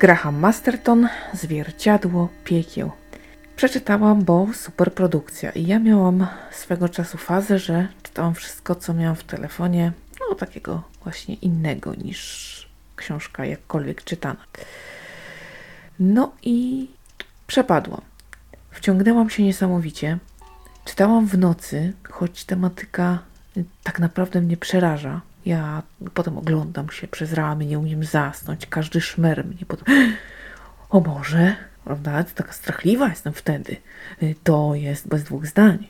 Graham Masterton, Zwierciadło Piekieł. Przeczytałam, bo super produkcja. I ja miałam swego czasu fazę, że czytałam wszystko, co miałam w telefonie, no takiego właśnie innego niż książka jakkolwiek czytana. No i przepadłam. Wciągnęłam się niesamowicie. Czytałam w nocy, choć tematyka tak naprawdę mnie przeraża. Ja potem oglądam się przez ramy, nie umiem zasnąć, każdy szmer mnie potem. O Boże, prawda? Taka strachliwa jestem wtedy. To jest bez dwóch zdań.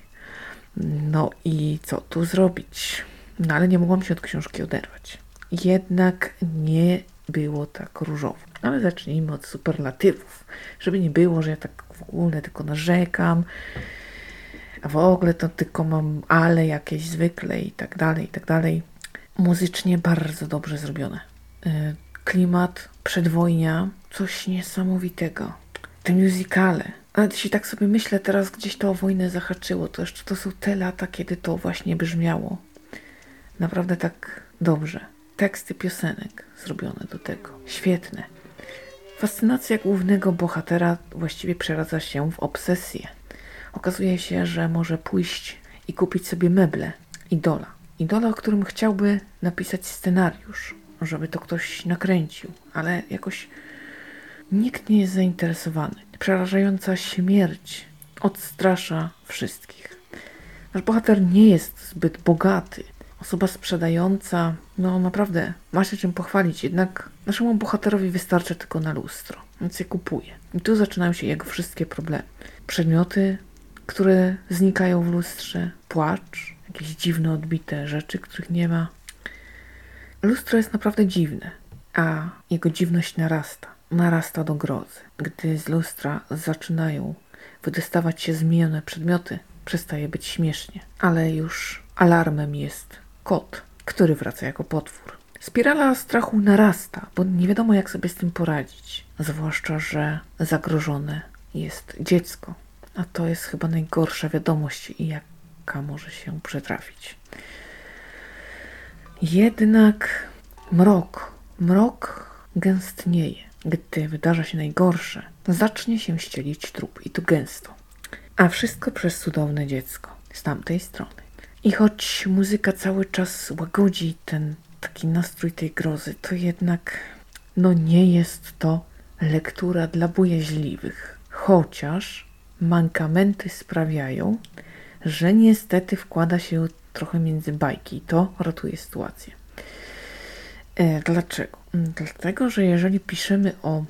No i co tu zrobić? No ale nie mogłam się od książki oderwać. Jednak nie było tak różowo. Ale zacznijmy od superlatywów, żeby nie było, że ja tak w ogóle tylko narzekam, a w ogóle to tylko mam ale jakieś zwykle i tak dalej, i tak dalej. Muzycznie bardzo dobrze zrobione. Y, klimat, przedwojnia, coś niesamowitego. Te musicale. Ale jeśli tak sobie myślę, teraz gdzieś to o wojnę zahaczyło, to jeszcze to są te lata, kiedy to właśnie brzmiało. Naprawdę tak dobrze. Teksty piosenek zrobione do tego. Świetne. Fascynacja głównego bohatera właściwie przeradza się w obsesję. Okazuje się, że może pójść i kupić sobie meble idola. Idola, o którym chciałby napisać scenariusz, żeby to ktoś nakręcił, ale jakoś nikt nie jest zainteresowany. Przerażająca śmierć odstrasza wszystkich. Nasz bohater nie jest zbyt bogaty. Osoba sprzedająca, no naprawdę, ma się czym pochwalić, jednak naszemu bohaterowi wystarczy tylko na lustro, więc je kupuje. I tu zaczynają się jego wszystkie problemy. Przedmioty, które znikają w lustrze, płacz, jakieś dziwne, odbite rzeczy, których nie ma. Lustro jest naprawdę dziwne, a jego dziwność narasta. Narasta do grozy. Gdy z lustra zaczynają wydostawać się zmienione przedmioty, przestaje być śmiesznie. Ale już alarmem jest kot, który wraca jako potwór. Spirala strachu narasta, bo nie wiadomo jak sobie z tym poradzić. Zwłaszcza, że zagrożone jest dziecko. A to jest chyba najgorsza wiadomość, jaka może się przetrafić. Jednak mrok, mrok gęstnieje. Gdy wydarza się najgorsze, zacznie się ścielić trup i to gęsto. A wszystko przez cudowne dziecko z tamtej strony. I choć muzyka cały czas łagodzi ten taki nastrój tej grozy, to jednak no nie jest to lektura dla bojaźliwych. Chociaż mankamenty sprawiają, że niestety wkłada się trochę między bajki i to ratuje sytuację. E, dlaczego? Mm, dlatego, że jeżeli piszemy o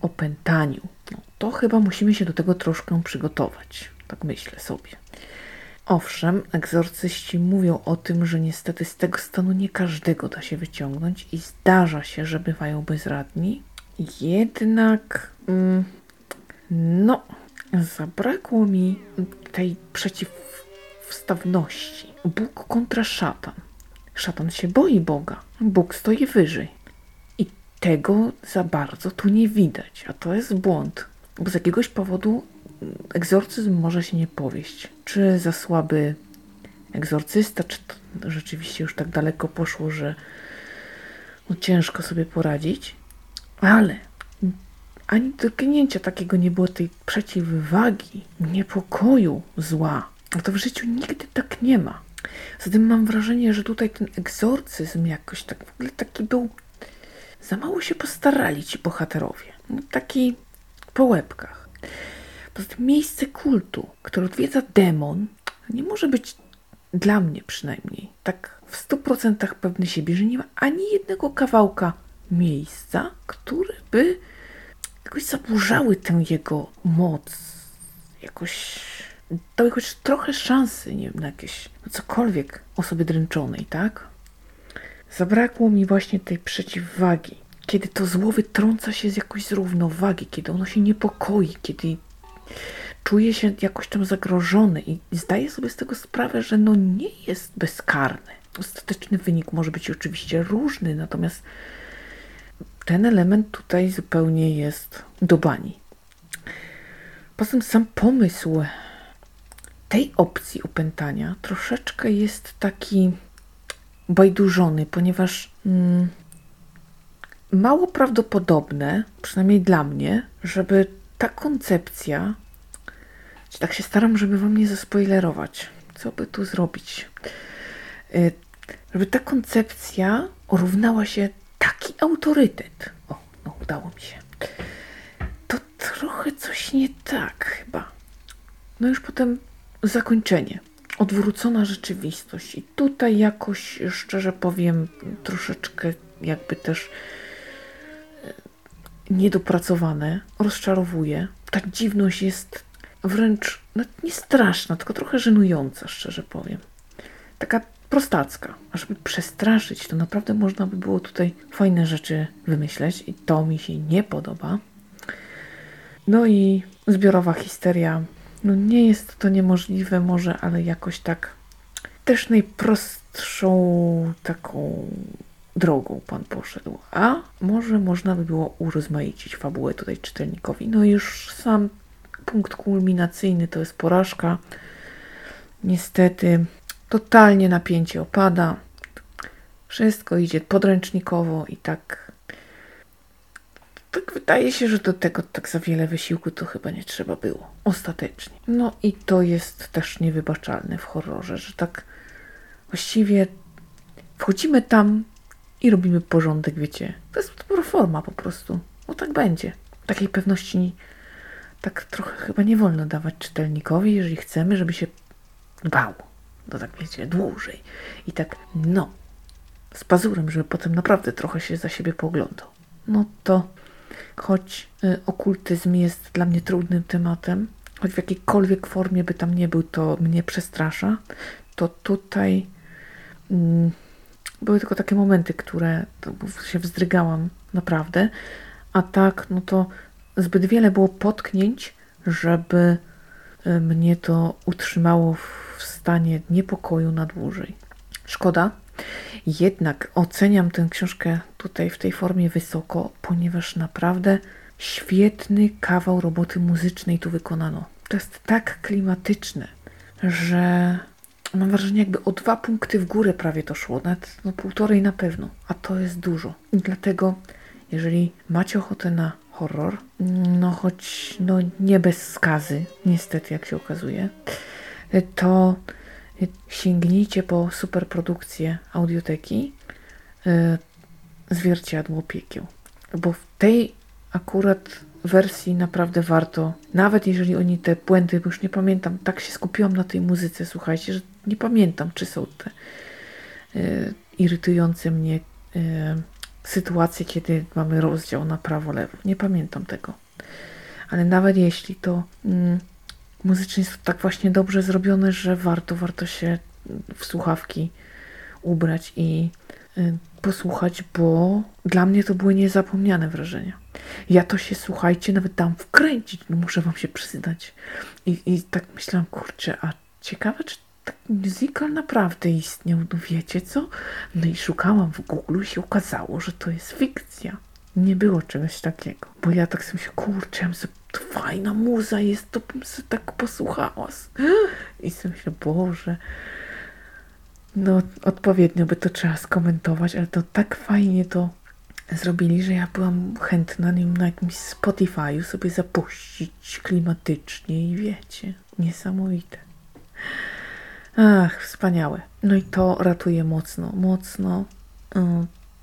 opętaniu, no, to chyba musimy się do tego troszkę przygotować. Tak myślę sobie. Owszem, egzorcyści mówią o tym, że niestety z tego stanu nie każdego da się wyciągnąć i zdarza się, że bywają bezradni. Jednak, mm, no, zabrakło mi tej przeciwstawności. Bóg kontra szatan. Szatan się boi Boga, Bóg stoi wyżej. I tego za bardzo tu nie widać, a to jest błąd, bo z jakiegoś powodu egzorcyzm może się nie powieść. Czy za słaby egzorcysta, czy to rzeczywiście już tak daleko poszło, że no ciężko sobie poradzić, ale ani dotknięcia takiego nie było tej przeciwwagi, niepokoju, zła. A to w życiu nigdy tak nie ma. Zatem mam wrażenie, że tutaj ten egzorcyzm jakoś tak w ogóle taki był. Za mało się postarali ci bohaterowie. No, taki po łebkach. Poza tym miejsce kultu, które odwiedza demon, nie może być dla mnie przynajmniej tak w stu procentach pewny siebie, że nie ma ani jednego kawałka miejsca, który by jakoś zaburzały tę jego moc. Jakoś dały choć trochę szansy, nie wiem, na jakieś no cokolwiek osobie dręczonej, tak? Zabrakło mi właśnie tej przeciwwagi. Kiedy to zło wytrąca się z jakoś z równowagi, kiedy ono się niepokoi, kiedy czuje się jakoś tam zagrożony i zdaje sobie z tego sprawę, że no nie jest bezkarny. Ostateczny wynik może być oczywiście różny, natomiast ten element tutaj zupełnie jest do bani. Poza tym sam pomysł tej opcji opętania troszeczkę jest taki bajdurzony, ponieważ mm, mało prawdopodobne, przynajmniej dla mnie, żeby ta koncepcja, tak się staram, żeby wam nie zaspoilerować, co by tu zrobić, y, żeby ta koncepcja równała się taki autorytet. O, no udało mi się. To trochę coś nie tak chyba. No już potem zakończenie. Odwrócona rzeczywistość. I tutaj jakoś, szczerze powiem, troszeczkę jakby też e, niedopracowane, rozczarowuje. Ta dziwność jest wręcz no, nie straszna, tylko trochę żenująca, szczerze powiem. Taka prostacka. A żeby przestraszyć, to naprawdę można by było tutaj fajne rzeczy wymyśleć i to mi się nie podoba. No i zbiorowa histeria. No nie jest to niemożliwe może, ale jakoś tak też najprostszą taką drogą pan poszedł. A może można by było urozmaicić fabułę tutaj czytelnikowi. No już sam punkt kulminacyjny to jest porażka. Niestety totalnie napięcie opada. Wszystko idzie podręcznikowo i tak. Tak wydaje się, że do tego tak za wiele wysiłku to chyba nie trzeba było. Ostatecznie. No i to jest też niewybaczalne w horrorze, że tak właściwie wchodzimy tam i robimy porządek, wiecie. To jest forma po prostu. No tak będzie. Takiej pewności tak trochę chyba nie wolno dawać czytelnikowi, jeżeli chcemy, żeby się bał. No tak wiecie, dłużej. I tak, no, z pazurem, żeby potem naprawdę trochę się za siebie poglądał. No to choć y, okultyzm jest dla mnie trudnym tematem, choć w jakiejkolwiek formie by tam nie był, to mnie przestrasza, to tutaj mm, były tylko takie momenty, które się wzdrygałam naprawdę, a tak, no to zbyt wiele było potknięć, żeby y, mnie to utrzymało w niepokoju na dłużej. Szkoda, jednak oceniam tę książkę tutaj w tej formie wysoko, ponieważ naprawdę świetny kawał roboty muzycznej tu wykonano. To jest tak klimatyczne, że mam wrażenie, jakby o dwa punkty w górę prawie to szło, nawet no półtorej na pewno, a to jest dużo. I dlatego, jeżeli macie ochotę na horror, no choć no nie bez skazy, niestety jak się okazuje, to sięgnijcie po superprodukcję audioteki y, Zwierciadło Piekieł. Bo w tej akurat wersji naprawdę warto, nawet jeżeli oni te błędy, bo już nie pamiętam, tak się skupiłam na tej muzyce, słuchajcie, że nie pamiętam, czy są te y, irytujące mnie y, sytuacje, kiedy mamy rozdział na prawo-lewo. Nie pamiętam tego. Ale nawet jeśli to mm, muzycznie jest tak właśnie dobrze zrobione, że warto, warto się w słuchawki ubrać i y, posłuchać, bo dla mnie to były niezapomniane wrażenia. Ja to się, słuchajcie, nawet dam wkręcić, no muszę wam się przyznać. I, i tak myślałam, kurczę, a ciekawe, czy taki musical naprawdę istniał, no wiecie co? No i szukałam w Google i się okazało, że to jest fikcja. Nie było czegoś takiego. Bo ja tak sobie myślałam, kurczę, sobie, to fajna muza jest, to bym sobie tak posłuchała. I sobie myślę, Boże, no odpowiednio by to trzeba skomentować, ale to tak fajnie to zrobili, że ja byłam chętna nim na jakimś Spotify'u sobie zapuścić klimatycznie i wiecie, niesamowite. Ach, wspaniałe. No i to ratuje mocno, mocno y,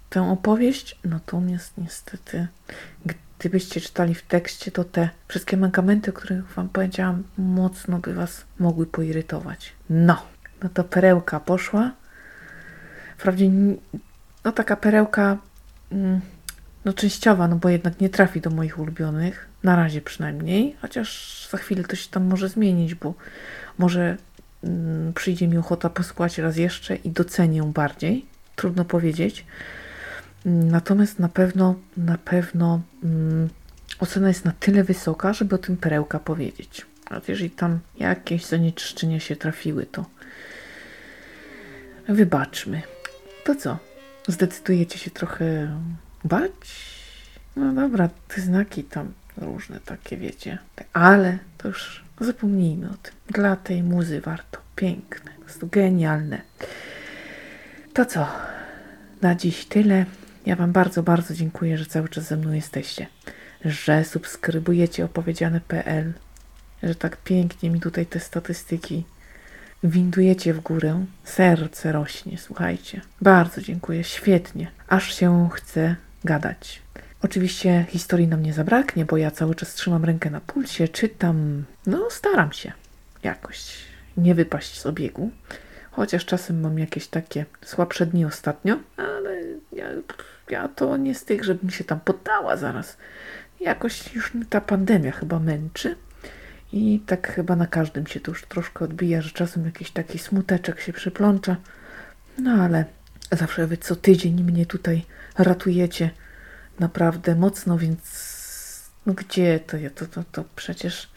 tę opowieść. Natomiast niestety, gdybyście czytali w tekście, to te wszystkie mankamenty, o których wam powiedziałam, mocno by was mogły poirytować. No, no to perełka poszła. Wprawdzie, no taka perełka, mm, no częściowa, no bo jednak nie trafi do moich ulubionych, na razie przynajmniej, chociaż za chwilę to się tam może zmienić, bo może mm, przyjdzie mi ochota posłuchać raz jeszcze i docenię bardziej. Trudno powiedzieć. Natomiast na pewno, na pewno mm, ocena jest na tyle wysoka, żeby o tym perełka powiedzieć. A jeżeli tam jakieś zanieczyszczenia się trafiły, to wybaczmy. To co? Zdecydujecie się trochę bać? No dobra, te znaki tam różne takie, wiecie. Ale to już zapomnijmy o tym. Dla tej muzy warto. Piękne, po prostu genialne. To co? Na dziś tyle. Ja Wam bardzo, bardzo dziękuję, że cały czas ze mną jesteście, że subskrybujecie opowiedziane.pl, że tak pięknie mi tutaj te statystyki windujecie w górę. Serce rośnie, słuchajcie. Bardzo dziękuję, świetnie. Aż się chce gadać. Oczywiście historii nam nie zabraknie, bo ja cały czas trzymam rękę na pulsie, czytam, no staram się jakoś nie wypaść z obiegu. Chociaż czasem mam jakieś takie słabsze dni ostatnio, ale ja, ja to nie z tych, żebym się tam poddała zaraz. Jakoś już mnie ta pandemia chyba męczy. I tak chyba na każdym się to już troszkę odbija, że czasem jakiś taki smuteczek się przyplącza. No ale zawsze wy co tydzień mnie tutaj ratujecie naprawdę mocno, więc no gdzie to, to, to, to przecież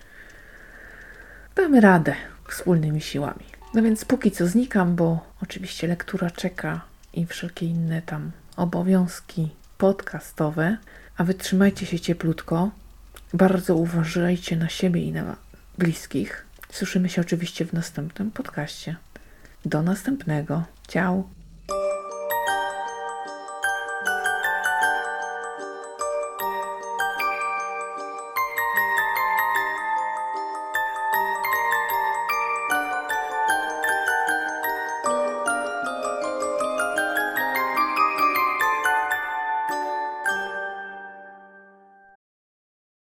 damy radę wspólnymi siłami. No więc póki co znikam, bo oczywiście lektura czeka i wszelkie inne tam obowiązki podcastowe, a wy trzymajcie się cieplutko. Bardzo uważajcie na siebie i na bliskich. Słyszymy się oczywiście w następnym podcaście. Do następnego. Ciao.